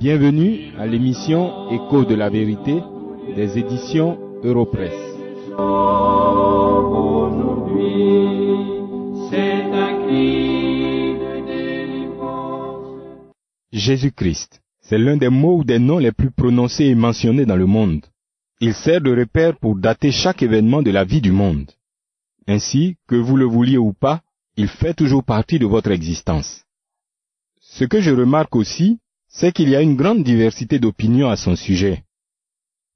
Bienvenue à l'émission Écho de la vérité des éditions Europresse. Jésus-Christ, c'est l'un des mots ou des noms les plus prononcés et mentionnés dans le monde. Il sert de repère pour dater chaque événement de la vie du monde. Ainsi, que vous le vouliez ou pas, il fait toujours partie de votre existence. Ce que je remarque aussi, c'est qu'il y a une grande diversité d'opinions à son sujet.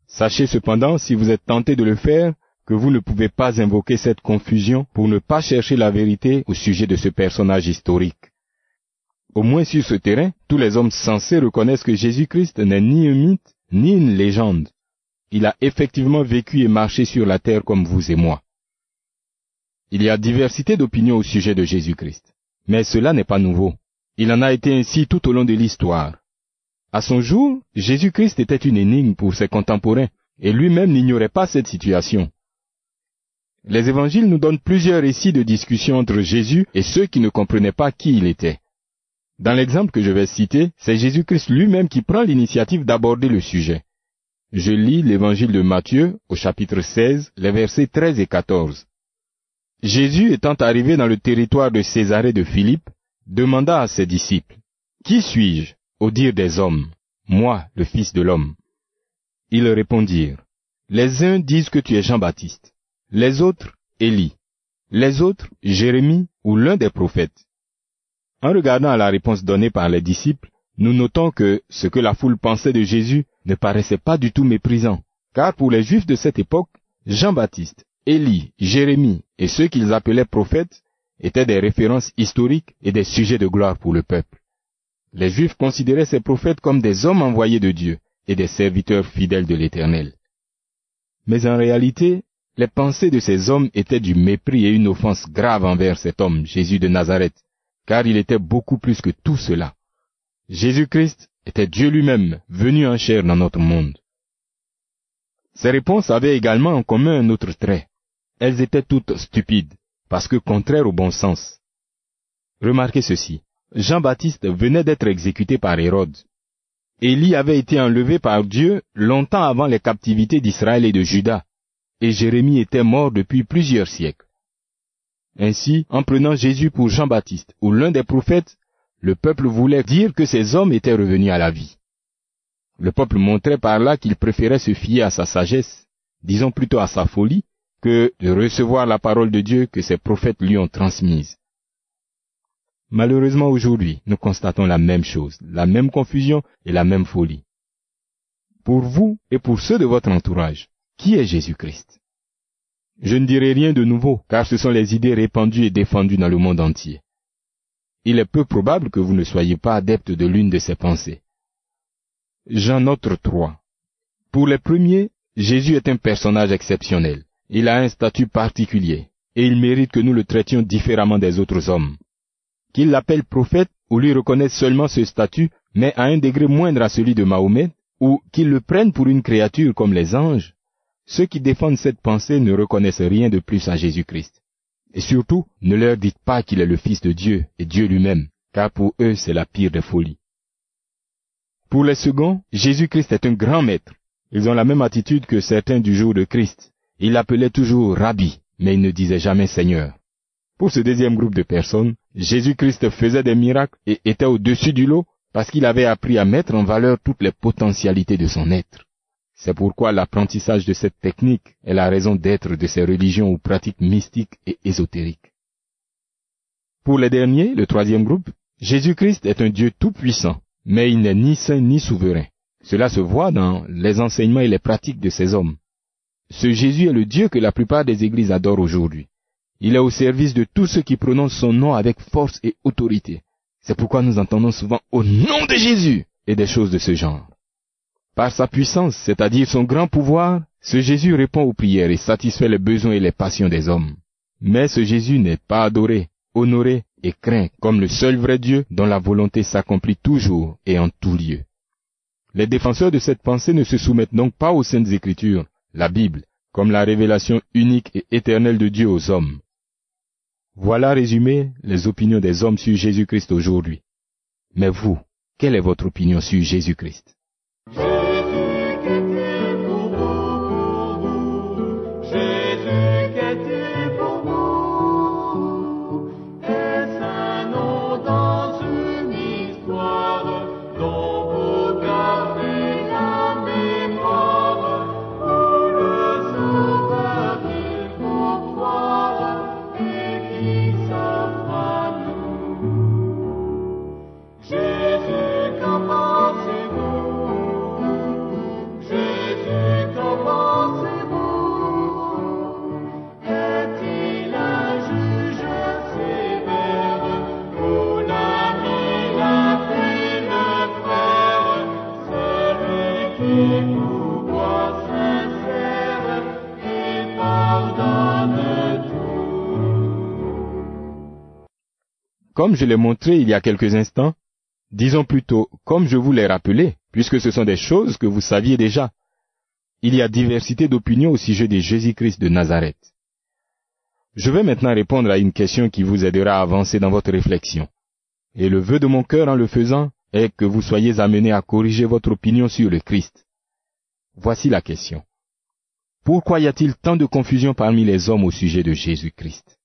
Sachez cependant, si vous êtes tenté de le faire, que vous ne pouvez pas invoquer cette confusion pour ne pas chercher la vérité au sujet de ce personnage historique. Au moins sur ce terrain, tous les hommes sensés reconnaissent que Jésus-Christ n'est ni un mythe, ni une légende. Il a effectivement vécu et marché sur la terre comme vous et moi. Il y a diversité d'opinions au sujet de Jésus-Christ. Mais cela n'est pas nouveau. Il en a été ainsi tout au long de l'histoire. À son jour, Jésus-Christ était une énigme pour ses contemporains, et lui-même n'ignorait pas cette situation. Les évangiles nous donnent plusieurs récits de discussions entre Jésus et ceux qui ne comprenaient pas qui il était. Dans l'exemple que je vais citer, c'est Jésus-Christ lui-même qui prend l'initiative d'aborder le sujet. Je lis l'évangile de Matthieu au chapitre 16, les versets 13 et 14. Jésus étant arrivé dans le territoire de Césarée de Philippe, demanda à ses disciples, Qui suis-je? Au dire des hommes, moi, le Fils de l'homme Ils répondirent, Les uns disent que tu es Jean-Baptiste, les autres, Élie, les autres, Jérémie ou l'un des prophètes. En regardant à la réponse donnée par les disciples, nous notons que ce que la foule pensait de Jésus ne paraissait pas du tout méprisant, car pour les Juifs de cette époque, Jean-Baptiste, Élie, Jérémie et ceux qu'ils appelaient prophètes étaient des références historiques et des sujets de gloire pour le peuple. Les Juifs considéraient ces prophètes comme des hommes envoyés de Dieu et des serviteurs fidèles de l'Éternel. Mais en réalité, les pensées de ces hommes étaient du mépris et une offense grave envers cet homme, Jésus de Nazareth, car il était beaucoup plus que tout cela. Jésus-Christ était Dieu lui-même, venu en chair dans notre monde. Ces réponses avaient également en commun un autre trait. Elles étaient toutes stupides, parce que contraires au bon sens. Remarquez ceci. Jean-Baptiste venait d'être exécuté par Hérode. Élie avait été enlevé par Dieu longtemps avant les captivités d'Israël et de Juda, et Jérémie était mort depuis plusieurs siècles. Ainsi, en prenant Jésus pour Jean-Baptiste ou l'un des prophètes, le peuple voulait dire que ces hommes étaient revenus à la vie. Le peuple montrait par là qu'il préférait se fier à sa sagesse, disons plutôt à sa folie, que de recevoir la parole de Dieu que ses prophètes lui ont transmise. Malheureusement aujourd'hui, nous constatons la même chose, la même confusion et la même folie. Pour vous et pour ceux de votre entourage, qui est Jésus-Christ? Je ne dirai rien de nouveau, car ce sont les idées répandues et défendues dans le monde entier. Il est peu probable que vous ne soyez pas adepte de l'une de ces pensées. J'en note trois. Pour les premiers, Jésus est un personnage exceptionnel. Il a un statut particulier, et il mérite que nous le traitions différemment des autres hommes qu'il l'appelle prophète ou lui reconnaisse seulement ce statut, mais à un degré moindre à celui de Mahomet, ou qu'il le prenne pour une créature comme les anges, ceux qui défendent cette pensée ne reconnaissent rien de plus à Jésus-Christ. Et surtout, ne leur dites pas qu'il est le Fils de Dieu et Dieu lui-même, car pour eux c'est la pire des folies. Pour les seconds, Jésus-Christ est un grand maître. Ils ont la même attitude que certains du jour de Christ. Ils l'appelaient toujours Rabbi, mais ils ne disaient jamais Seigneur. Pour ce deuxième groupe de personnes, Jésus-Christ faisait des miracles et était au-dessus du lot parce qu'il avait appris à mettre en valeur toutes les potentialités de son être. C'est pourquoi l'apprentissage de cette technique est la raison d'être de ces religions ou pratiques mystiques et ésotériques. Pour les derniers, le troisième groupe, Jésus-Christ est un Dieu tout-puissant, mais il n'est ni saint ni souverain. Cela se voit dans les enseignements et les pratiques de ces hommes. Ce Jésus est le Dieu que la plupart des églises adorent aujourd'hui. Il est au service de tous ceux qui prononcent son nom avec force et autorité. C'est pourquoi nous entendons souvent au nom de Jésus et des choses de ce genre. Par sa puissance, c'est-à-dire son grand pouvoir, ce Jésus répond aux prières et satisfait les besoins et les passions des hommes. Mais ce Jésus n'est pas adoré, honoré et craint comme le seul vrai Dieu dont la volonté s'accomplit toujours et en tout lieu. Les défenseurs de cette pensée ne se soumettent donc pas aux saintes écritures, la Bible, comme la révélation unique et éternelle de Dieu aux hommes. Voilà résumé les opinions des hommes sur Jésus-Christ aujourd'hui. Mais vous, quelle est votre opinion sur Jésus-Christ? Comme je l'ai montré il y a quelques instants, disons plutôt comme je vous l'ai rappelé, puisque ce sont des choses que vous saviez déjà. Il y a diversité d'opinions au sujet de Jésus-Christ de Nazareth. Je vais maintenant répondre à une question qui vous aidera à avancer dans votre réflexion. Et le vœu de mon cœur en le faisant est que vous soyez amenés à corriger votre opinion sur le Christ. Voici la question. Pourquoi y a-t-il tant de confusion parmi les hommes au sujet de Jésus-Christ?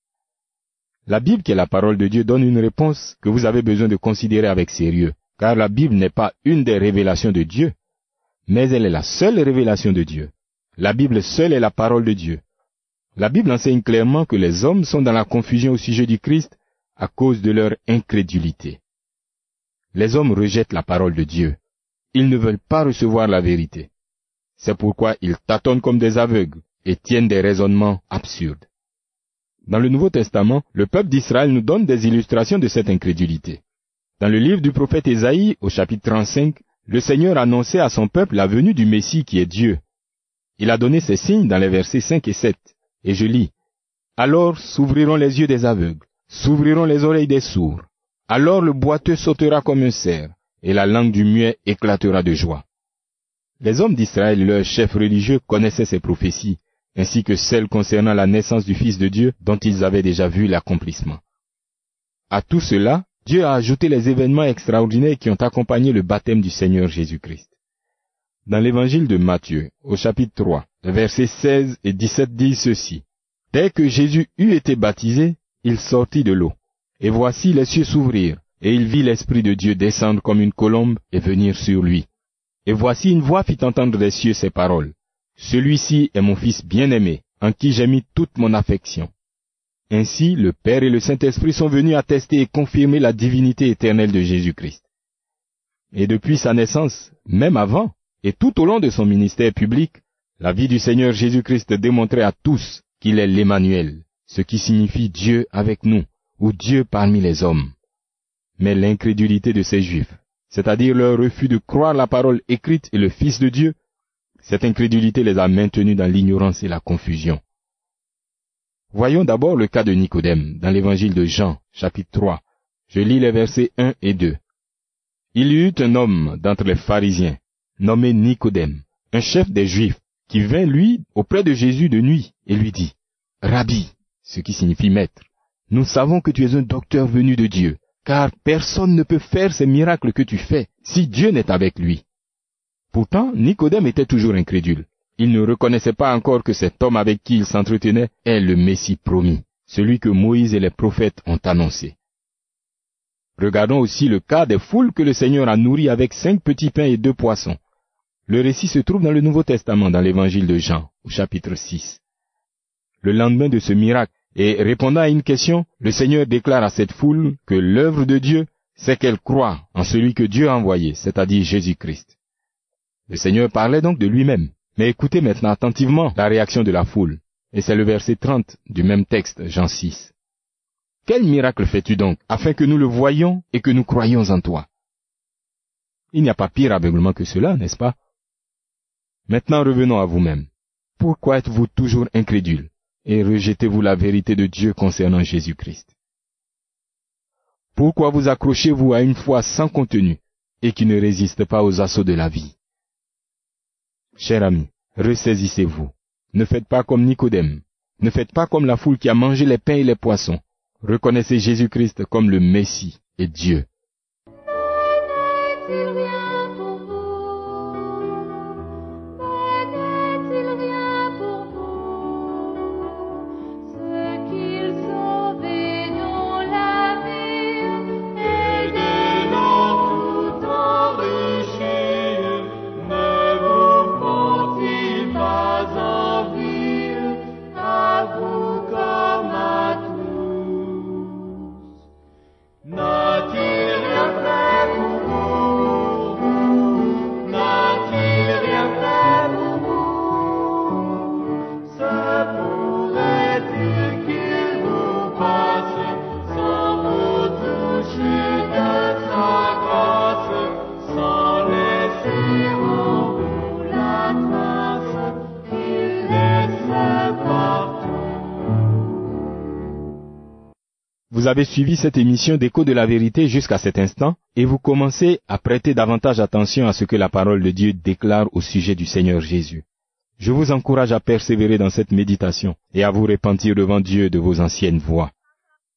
La Bible, qui est la parole de Dieu, donne une réponse que vous avez besoin de considérer avec sérieux, car la Bible n'est pas une des révélations de Dieu, mais elle est la seule révélation de Dieu. La Bible seule est la parole de Dieu. La Bible enseigne clairement que les hommes sont dans la confusion au sujet du Christ à cause de leur incrédulité. Les hommes rejettent la parole de Dieu. Ils ne veulent pas recevoir la vérité. C'est pourquoi ils tâtonnent comme des aveugles et tiennent des raisonnements absurdes. Dans le Nouveau Testament, le peuple d'Israël nous donne des illustrations de cette incrédulité. Dans le livre du prophète Ésaïe, au chapitre 35, le Seigneur annonçait à son peuple la venue du Messie qui est Dieu. Il a donné ses signes dans les versets 5 et 7, et je lis, Alors s'ouvriront les yeux des aveugles, s'ouvriront les oreilles des sourds, alors le boiteux sautera comme un cerf, et la langue du muet éclatera de joie. Les hommes d'Israël leurs chefs religieux connaissaient ces prophéties, ainsi que celles concernant la naissance du Fils de Dieu dont ils avaient déjà vu l'accomplissement. À tout cela, Dieu a ajouté les événements extraordinaires qui ont accompagné le baptême du Seigneur Jésus-Christ. Dans l'évangile de Matthieu, au chapitre 3, les versets 16 et 17 disent ceci. Dès que Jésus eut été baptisé, il sortit de l'eau. Et voici les cieux s'ouvrir, et il vit l'Esprit de Dieu descendre comme une colombe et venir sur lui. Et voici une voix fit entendre des cieux ces paroles. Celui-ci est mon Fils bien-aimé, en qui j'ai mis toute mon affection. Ainsi, le Père et le Saint-Esprit sont venus attester et confirmer la divinité éternelle de Jésus-Christ. Et depuis sa naissance, même avant, et tout au long de son ministère public, la vie du Seigneur Jésus-Christ démontrait à tous qu'il est l'Emmanuel, ce qui signifie Dieu avec nous, ou Dieu parmi les hommes. Mais l'incrédulité de ces Juifs, c'est-à-dire leur refus de croire la parole écrite et le Fils de Dieu, cette incrédulité les a maintenus dans l'ignorance et la confusion. Voyons d'abord le cas de Nicodème dans l'évangile de Jean, chapitre 3. Je lis les versets 1 et 2. Il y eut un homme d'entre les pharisiens, nommé Nicodème, un chef des Juifs, qui vint, lui, auprès de Jésus de nuit, et lui dit, Rabbi, ce qui signifie maître, nous savons que tu es un docteur venu de Dieu, car personne ne peut faire ces miracles que tu fais si Dieu n'est avec lui. Pourtant, Nicodème était toujours incrédule. Il ne reconnaissait pas encore que cet homme avec qui il s'entretenait est le Messie promis, celui que Moïse et les prophètes ont annoncé. Regardons aussi le cas des foules que le Seigneur a nourries avec cinq petits pains et deux poissons. Le récit se trouve dans le Nouveau Testament, dans l'évangile de Jean, au chapitre 6. Le lendemain de ce miracle, et répondant à une question, le Seigneur déclare à cette foule que l'œuvre de Dieu, c'est qu'elle croit en celui que Dieu a envoyé, c'est-à-dire Jésus-Christ. Le Seigneur parlait donc de lui-même. Mais écoutez maintenant attentivement la réaction de la foule. Et c'est le verset 30 du même texte, Jean 6. Quel miracle fais-tu donc, afin que nous le voyions et que nous croyions en toi? Il n'y a pas pire aveuglement que cela, n'est-ce pas? Maintenant revenons à vous-même. Pourquoi êtes-vous toujours incrédule et rejetez-vous la vérité de Dieu concernant Jésus-Christ? Pourquoi vous accrochez-vous à une foi sans contenu et qui ne résiste pas aux assauts de la vie? Cher ami, ressaisissez-vous. Ne faites pas comme Nicodème. Ne faites pas comme la foule qui a mangé les pains et les poissons. Reconnaissez Jésus-Christ comme le Messie et Dieu. Avez suivi cette émission d'écho de la vérité jusqu'à cet instant et vous commencez à prêter davantage attention à ce que la parole de Dieu déclare au sujet du Seigneur Jésus. Je vous encourage à persévérer dans cette méditation et à vous repentir devant Dieu de vos anciennes voies.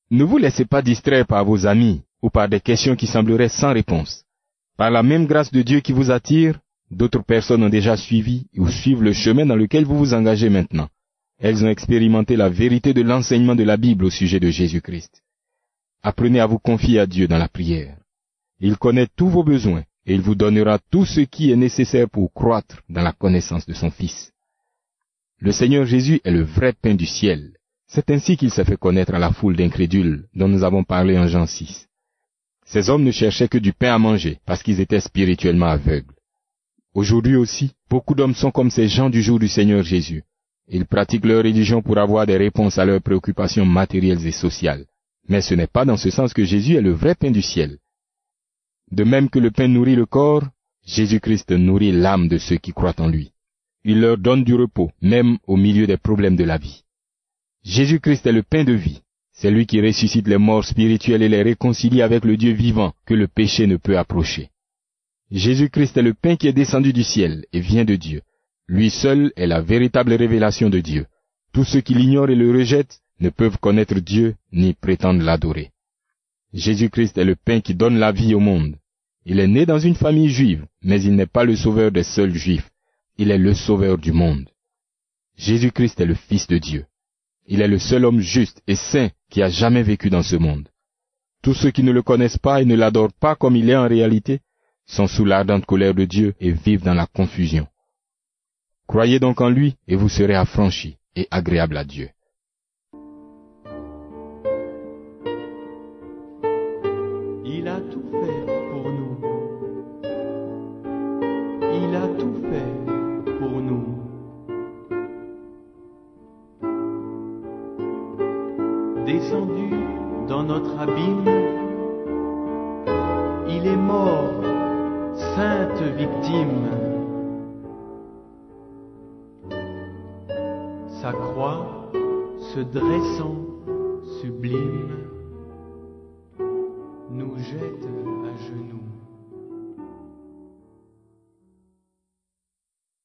Ne vous laissez pas distraire par vos amis ou par des questions qui sembleraient sans réponse. Par la même grâce de Dieu qui vous attire, d'autres personnes ont déjà suivi ou suivent le chemin dans lequel vous vous engagez maintenant. Elles ont expérimenté la vérité de l'enseignement de la Bible au sujet de Jésus-Christ. Apprenez à vous confier à Dieu dans la prière. Il connaît tous vos besoins et il vous donnera tout ce qui est nécessaire pour croître dans la connaissance de son Fils. Le Seigneur Jésus est le vrai pain du ciel. C'est ainsi qu'il s'est fait connaître à la foule d'incrédules dont nous avons parlé en Jean 6. Ces hommes ne cherchaient que du pain à manger parce qu'ils étaient spirituellement aveugles. Aujourd'hui aussi, beaucoup d'hommes sont comme ces gens du jour du Seigneur Jésus. Ils pratiquent leur religion pour avoir des réponses à leurs préoccupations matérielles et sociales. Mais ce n'est pas dans ce sens que Jésus est le vrai pain du ciel. De même que le pain nourrit le corps, Jésus-Christ nourrit l'âme de ceux qui croient en lui. Il leur donne du repos, même au milieu des problèmes de la vie. Jésus-Christ est le pain de vie. C'est lui qui ressuscite les morts spirituels et les réconcilie avec le Dieu vivant que le péché ne peut approcher. Jésus-Christ est le pain qui est descendu du ciel et vient de Dieu. Lui seul est la véritable révélation de Dieu. Tous ceux qui l'ignorent et le rejettent ne peuvent connaître Dieu ni prétendre l'adorer. Jésus-Christ est le pain qui donne la vie au monde. Il est né dans une famille juive, mais il n'est pas le sauveur des seuls juifs. Il est le sauveur du monde. Jésus-Christ est le Fils de Dieu. Il est le seul homme juste et saint qui a jamais vécu dans ce monde. Tous ceux qui ne le connaissent pas et ne l'adorent pas comme il est en réalité sont sous l'ardente colère de Dieu et vivent dans la confusion. Croyez donc en lui et vous serez affranchis et agréables à Dieu. Descendu dans notre abîme, il est mort, sainte victime. Sa croix se dressant sublime